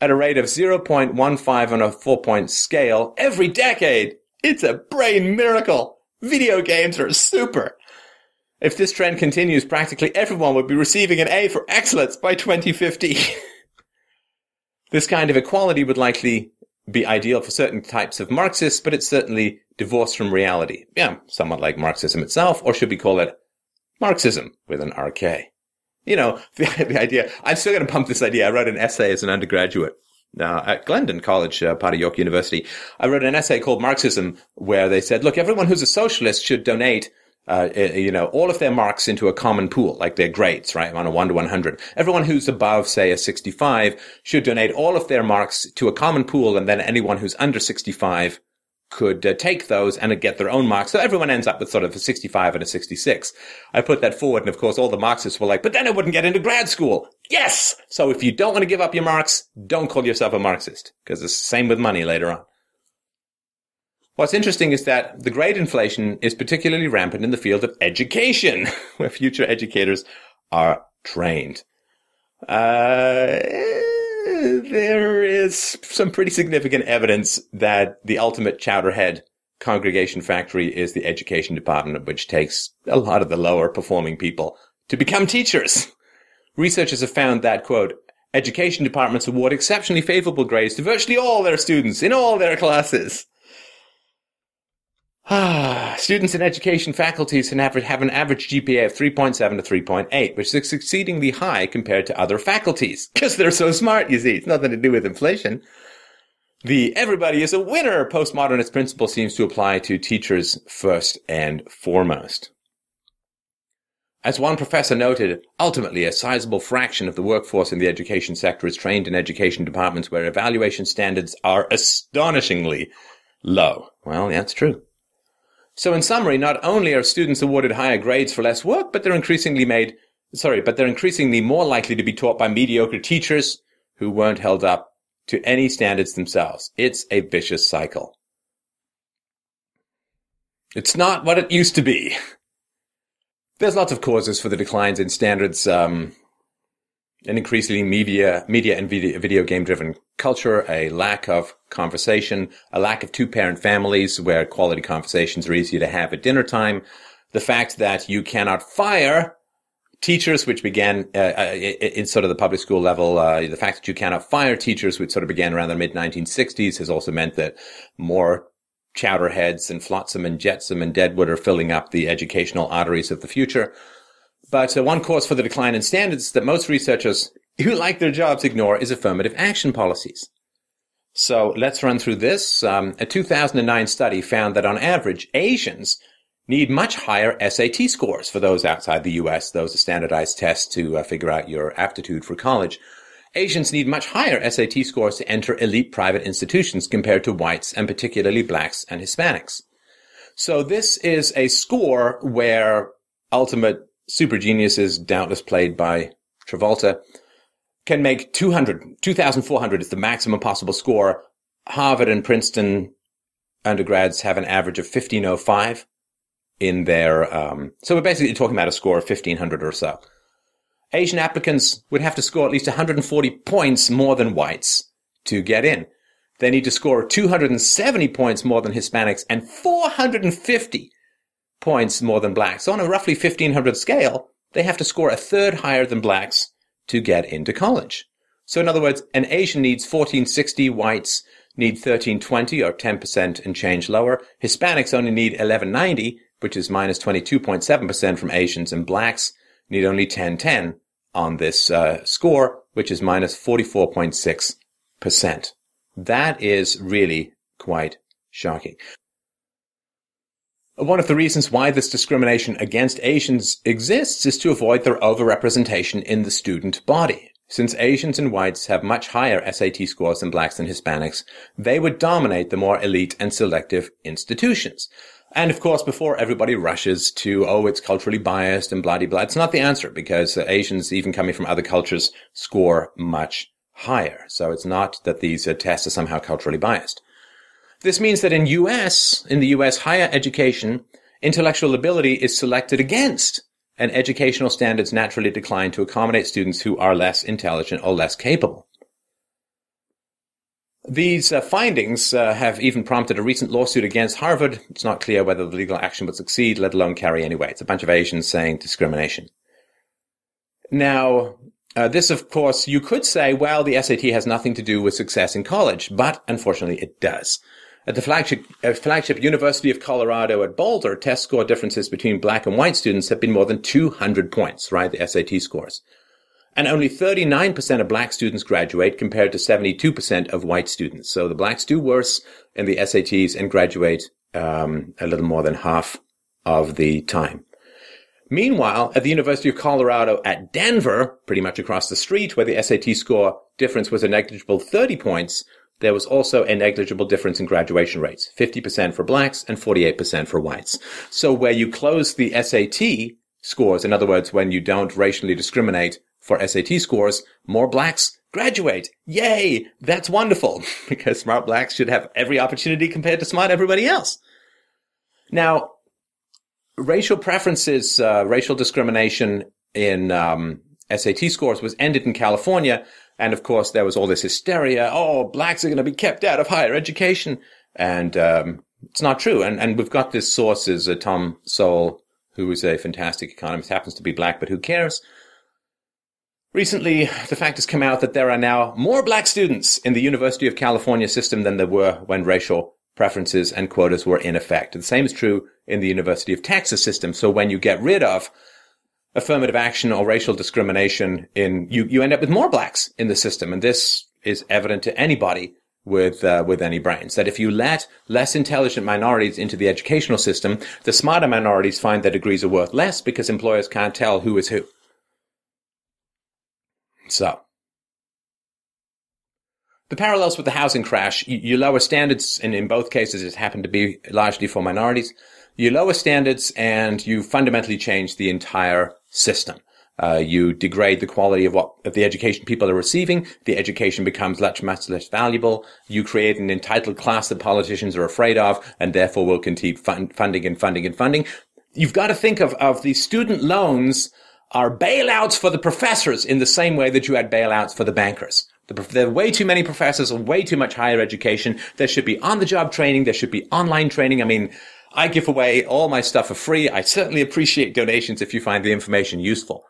at a rate of 0.15 on a four point scale every decade. It's a brain miracle. Video games are super. If this trend continues, practically everyone would be receiving an A for excellence by 2050. this kind of equality would likely be ideal for certain types of Marxists, but it's certainly divorced from reality. Yeah, somewhat like Marxism itself, or should we call it Marxism with an RK? You know, the, the idea, I'm still going to pump this idea. I wrote an essay as an undergraduate. Uh, at Glendon College, uh, part of York University, I wrote an essay called Marxism, where they said, look, everyone who's a socialist should donate uh, you know, all of their marks into a common pool, like their grades, right, on a 1 to 100. Everyone who's above, say, a 65 should donate all of their marks to a common pool, and then anyone who's under 65 could uh, take those and get their own marks. So everyone ends up with sort of a 65 and a 66. I put that forward, and of course, all the Marxists were like, but then I wouldn't get into grad school. Yes! So if you don't want to give up your marks, don't call yourself a Marxist, because it's the same with money later on. What's interesting is that the grade inflation is particularly rampant in the field of education, where future educators are trained. Uh, there is some pretty significant evidence that the ultimate chowderhead congregation factory is the education department, which takes a lot of the lower performing people to become teachers. Researchers have found that, quote, education departments award exceptionally favorable grades to virtually all their students in all their classes. Ah, students in education faculties have an average GPA of 3.7 to 3.8, which is exceedingly high compared to other faculties. Because they're so smart, you see. It's nothing to do with inflation. The everybody is a winner postmodernist principle seems to apply to teachers first and foremost. As one professor noted, ultimately a sizable fraction of the workforce in the education sector is trained in education departments where evaluation standards are astonishingly low. Well, that's true. So in summary, not only are students awarded higher grades for less work, but they're increasingly made, sorry, but they're increasingly more likely to be taught by mediocre teachers who weren't held up to any standards themselves. It's a vicious cycle. It's not what it used to be. There's lots of causes for the declines in standards. Um, an increasingly media, media and video, video game driven culture, a lack of conversation, a lack of two parent families where quality conversations are easier to have at dinner time, the fact that you cannot fire teachers, which began uh, uh in sort of the public school level, uh, the fact that you cannot fire teachers, which sort of began around the mid 1960s, has also meant that more chowderheads and flotsam and jetsam and deadwood are filling up the educational arteries of the future. But uh, one cause for the decline in standards that most researchers who like their jobs ignore is affirmative action policies. So let's run through this. Um, a 2009 study found that on average, Asians need much higher SAT scores for those outside the US. Those are standardized tests to uh, figure out your aptitude for college. Asians need much higher SAT scores to enter elite private institutions compared to whites and particularly blacks and Hispanics. So this is a score where ultimate super geniuses, doubtless played by Travolta, can make 200, 2,400 is the maximum possible score. Harvard and Princeton undergrads have an average of 1505 in their, um, so we're basically talking about a score of 1500 or so. Asian applicants would have to score at least 140 points more than whites to get in. They need to score 270 points more than Hispanics and 450 points more than blacks. So on a roughly 1500 scale, they have to score a third higher than blacks to get into college. So in other words, an Asian needs 1460, whites need 1320 or 10% and change lower. Hispanics only need 1190, which is minus 22.7% from Asians and blacks need only 1010 on this uh, score, which is minus 44.6%. That is really quite shocking. One of the reasons why this discrimination against Asians exists is to avoid their overrepresentation in the student body. Since Asians and whites have much higher SAT scores than blacks and Hispanics, they would dominate the more elite and selective institutions. And of course, before everybody rushes to, oh, it's culturally biased and blah, blah, it's not the answer because Asians, even coming from other cultures, score much higher. So it's not that these uh, tests are somehow culturally biased. This means that in US, in the US higher education, intellectual ability is selected against and educational standards naturally decline to accommodate students who are less intelligent or less capable. These uh, findings uh, have even prompted a recent lawsuit against Harvard. It's not clear whether the legal action would succeed, let alone carry any weight. It's a bunch of Asians saying discrimination. Now, uh, this, of course, you could say, well, the SAT has nothing to do with success in college, but unfortunately it does. At the flagship, uh, flagship University of Colorado at Boulder, test score differences between black and white students have been more than 200 points, right? The SAT scores. And only 39% of black students graduate compared to 72% of white students. So the blacks do worse in the SATs and graduate um, a little more than half of the time. Meanwhile, at the University of Colorado at Denver, pretty much across the street, where the SAT score difference was a negligible 30 points, there was also a negligible difference in graduation rates, 50% for blacks and 48% for whites. So where you close the SAT scores, in other words, when you don't racially discriminate for SAT scores, more blacks graduate. Yay! That's wonderful because smart blacks should have every opportunity compared to smart everybody else. Now, racial preferences, uh, racial discrimination in um, SAT scores was ended in California and of course, there was all this hysteria. Oh, blacks are going to be kept out of higher education. And, um, it's not true. And, and we've got this source is uh, Tom Sowell, who is a fantastic economist, happens to be black, but who cares? Recently, the fact has come out that there are now more black students in the University of California system than there were when racial preferences and quotas were in effect. The same is true in the University of Texas system. So when you get rid of affirmative action or racial discrimination in you you end up with more blacks in the system. And this is evident to anybody with uh, with any brains that if you let less intelligent minorities into the educational system the smarter minorities find their degrees are worth less because employers can't tell who is who. So the parallels with the housing crash you, you lower standards and in both cases it happened to be largely for minorities. You lower standards and you fundamentally change the entire system. Uh, you degrade the quality of what of the education people are receiving. The education becomes much much less valuable. You create an entitled class that politicians are afraid of, and therefore will continue fund, funding and funding and funding. You've got to think of of the student loans are bailouts for the professors in the same way that you had bailouts for the bankers. There are way too many professors and way too much higher education. There should be on the job training. There should be online training. I mean, I give away all my stuff for free. I certainly appreciate donations if you find the information useful.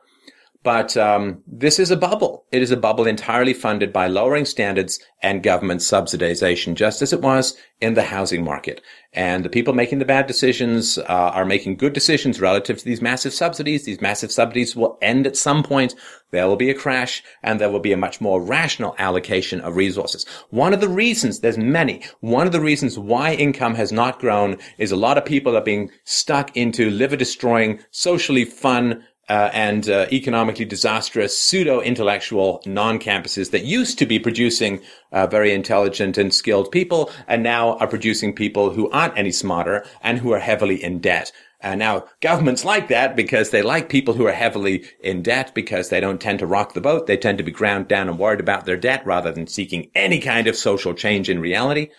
But um, this is a bubble. It is a bubble entirely funded by lowering standards and government subsidization, just as it was in the housing market. And the people making the bad decisions uh, are making good decisions relative to these massive subsidies. These massive subsidies will end at some point. There will be a crash, and there will be a much more rational allocation of resources. One of the reasons, there's many, one of the reasons why income has not grown is a lot of people are being stuck into liver destroying, socially fun, uh, and uh, economically disastrous pseudo-intellectual non-campuses that used to be producing uh, very intelligent and skilled people and now are producing people who aren't any smarter and who are heavily in debt. And now governments like that because they like people who are heavily in debt because they don't tend to rock the boat. They tend to be ground down and worried about their debt rather than seeking any kind of social change in reality.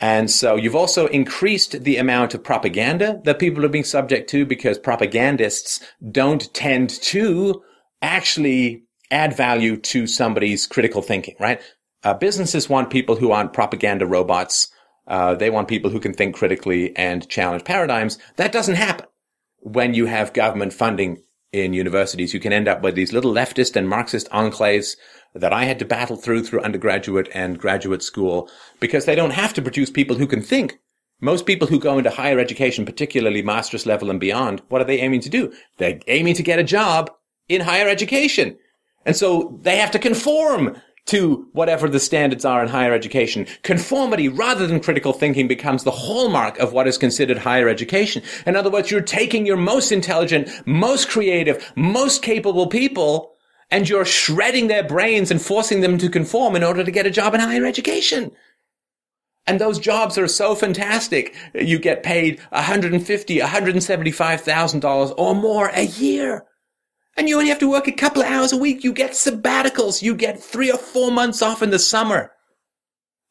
And so you've also increased the amount of propaganda that people are being subject to because propagandists don't tend to actually add value to somebody's critical thinking, right? Uh, businesses want people who aren't propaganda robots. Uh, they want people who can think critically and challenge paradigms. That doesn't happen when you have government funding in universities, you can end up with these little leftist and Marxist enclaves that I had to battle through through undergraduate and graduate school because they don't have to produce people who can think. Most people who go into higher education, particularly master's level and beyond, what are they aiming to do? They're aiming to get a job in higher education. And so they have to conform to whatever the standards are in higher education. Conformity rather than critical thinking becomes the hallmark of what is considered higher education. In other words, you're taking your most intelligent, most creative, most capable people and you're shredding their brains and forcing them to conform in order to get a job in higher education. And those jobs are so fantastic. You get paid $150, $175,000 or more a year. And you only have to work a couple of hours a week. You get sabbaticals. You get three or four months off in the summer.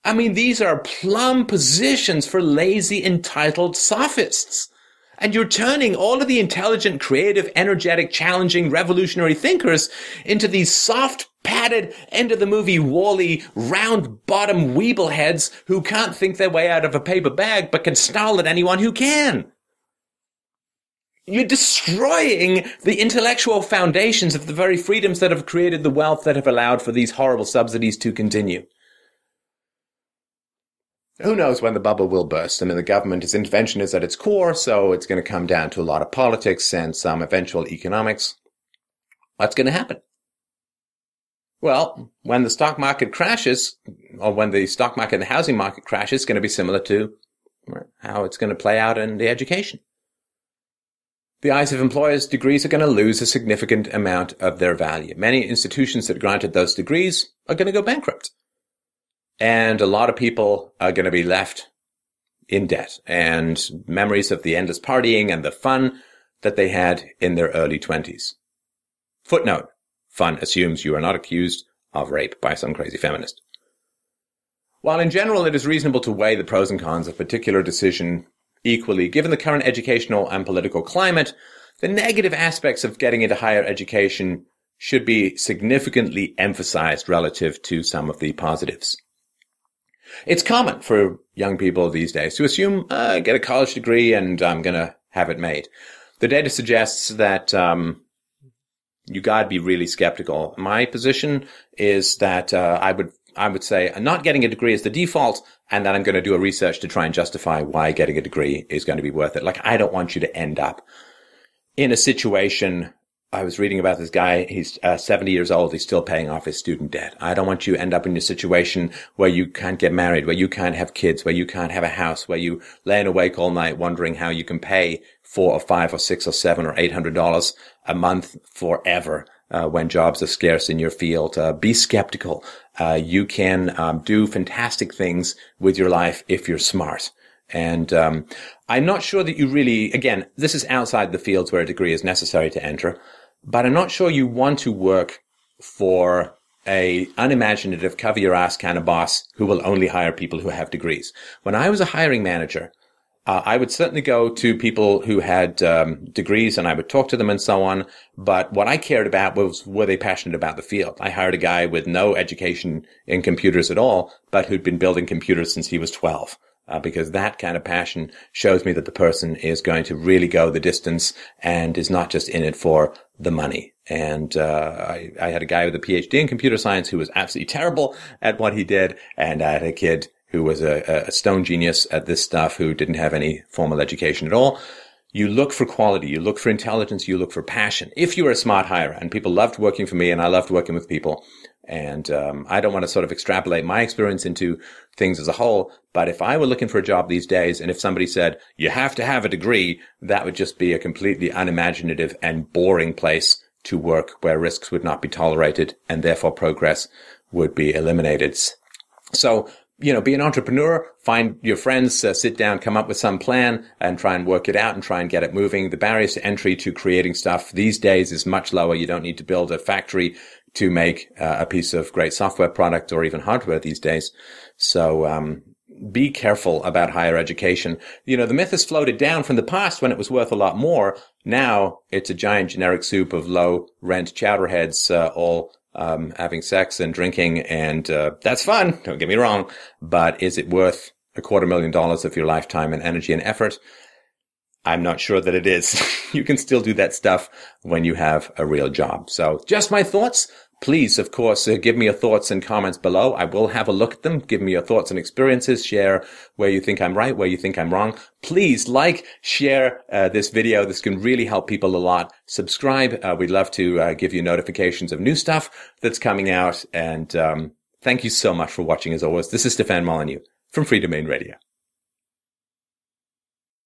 I mean, these are plum positions for lazy, entitled sophists. And you're turning all of the intelligent, creative, energetic, challenging, revolutionary thinkers into these soft, padded, end of the movie WALL-E, round bottom weeble heads who can't think their way out of a paper bag but can snarl at anyone who can. You're destroying the intellectual foundations of the very freedoms that have created the wealth that have allowed for these horrible subsidies to continue. Who knows when the bubble will burst? I mean, the government, is at its core, so it's going to come down to a lot of politics and some eventual economics. What's going to happen? Well, when the stock market crashes, or when the stock market and the housing market crashes, it's going to be similar to how it's going to play out in the education the eyes of employers, degrees are going to lose a significant amount of their value. Many institutions that granted those degrees are going to go bankrupt. And a lot of people are going to be left in debt and memories of the endless partying and the fun that they had in their early twenties. Footnote. Fun assumes you are not accused of rape by some crazy feminist. While in general it is reasonable to weigh the pros and cons of particular decision equally, given the current educational and political climate, the negative aspects of getting into higher education should be significantly emphasized relative to some of the positives. It's common for young people these days to assume, uh, get a college degree and I'm going to have it made. The data suggests that um, you got to be really skeptical. My position is that uh, I would I would say not getting a degree is the default, and then I'm going to do a research to try and justify why getting a degree is going to be worth it. Like, I don't want you to end up in a situation. I was reading about this guy. He's uh, 70 years old. He's still paying off his student debt. I don't want you to end up in a situation where you can't get married, where you can't have kids, where you can't have a house, where you laying awake all night wondering how you can pay four or five or six or seven or eight hundred dollars a month forever uh, when jobs are scarce in your field. Uh, be skeptical. Uh, you can um, do fantastic things with your life if you're smart. And um, I'm not sure that you really, again, this is outside the fields where a degree is necessary to enter, but I'm not sure you want to work for a unimaginative cover your ass kind of boss who will only hire people who have degrees. When I was a hiring manager, uh, I would certainly go to people who had um, degrees and I would talk to them and so on. But what I cared about was were they passionate about the field? I hired a guy with no education in computers at all, but who'd been building computers since he was 12. Uh, because that kind of passion shows me that the person is going to really go the distance and is not just in it for the money. And uh, I, I, had a guy with a PhD in computer science who was absolutely terrible at what he did, and I had a kid who was a, a stone genius at this stuff who didn't have any formal education at all. You look for quality, you look for intelligence, you look for passion. If you are a smart hire, and people loved working for me, and I loved working with people, and um, I don't want to sort of extrapolate my experience into things as a whole, but if I were looking for a job these days, and if somebody said, you have to have a degree, that would just be a completely unimaginative and boring place to work where risks would not be tolerated and therefore progress would be eliminated. So you know, be an entrepreneur, find your friends, uh, sit down, come up with some plan and try and work it out and try and get it moving. The barriers to entry to creating stuff these days is much lower. You don't need to build a factory to make uh, a piece of great software product or even hardware these days. So, um, be careful about higher education. You know, the myth has floated down from the past when it was worth a lot more. Now it's a giant generic soup of low rent chowderheads, uh, all um, having sex and drinking, and uh, that's fun. Don't get me wrong, but is it worth a quarter million dollars of your lifetime and energy and effort? I'm not sure that it is. you can still do that stuff when you have a real job. So just my thoughts. Please, of course, uh, give me your thoughts and comments below. I will have a look at them. Give me your thoughts and experiences. Share where you think I'm right, where you think I'm wrong. Please like, share uh, this video. This can really help people a lot. Subscribe. Uh, we'd love to uh, give you notifications of new stuff that's coming out. And um, thank you so much for watching as always. This is Stefan Molyneux from Freedomain Radio.